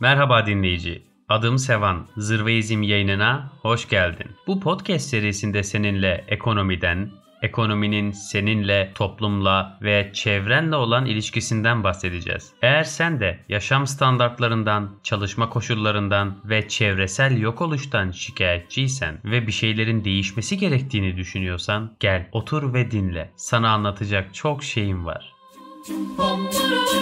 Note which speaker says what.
Speaker 1: Merhaba dinleyici. Adım Sevan. Zırveizm yayınına hoş geldin. Bu podcast serisinde seninle ekonomiden, ekonominin seninle, toplumla ve çevrenle olan ilişkisinden bahsedeceğiz. Eğer sen de yaşam standartlarından, çalışma koşullarından ve çevresel yok oluştan şikayetçiysen ve bir şeylerin değişmesi gerektiğini düşünüyorsan gel otur ve dinle. Sana anlatacak çok şeyim var. Boom!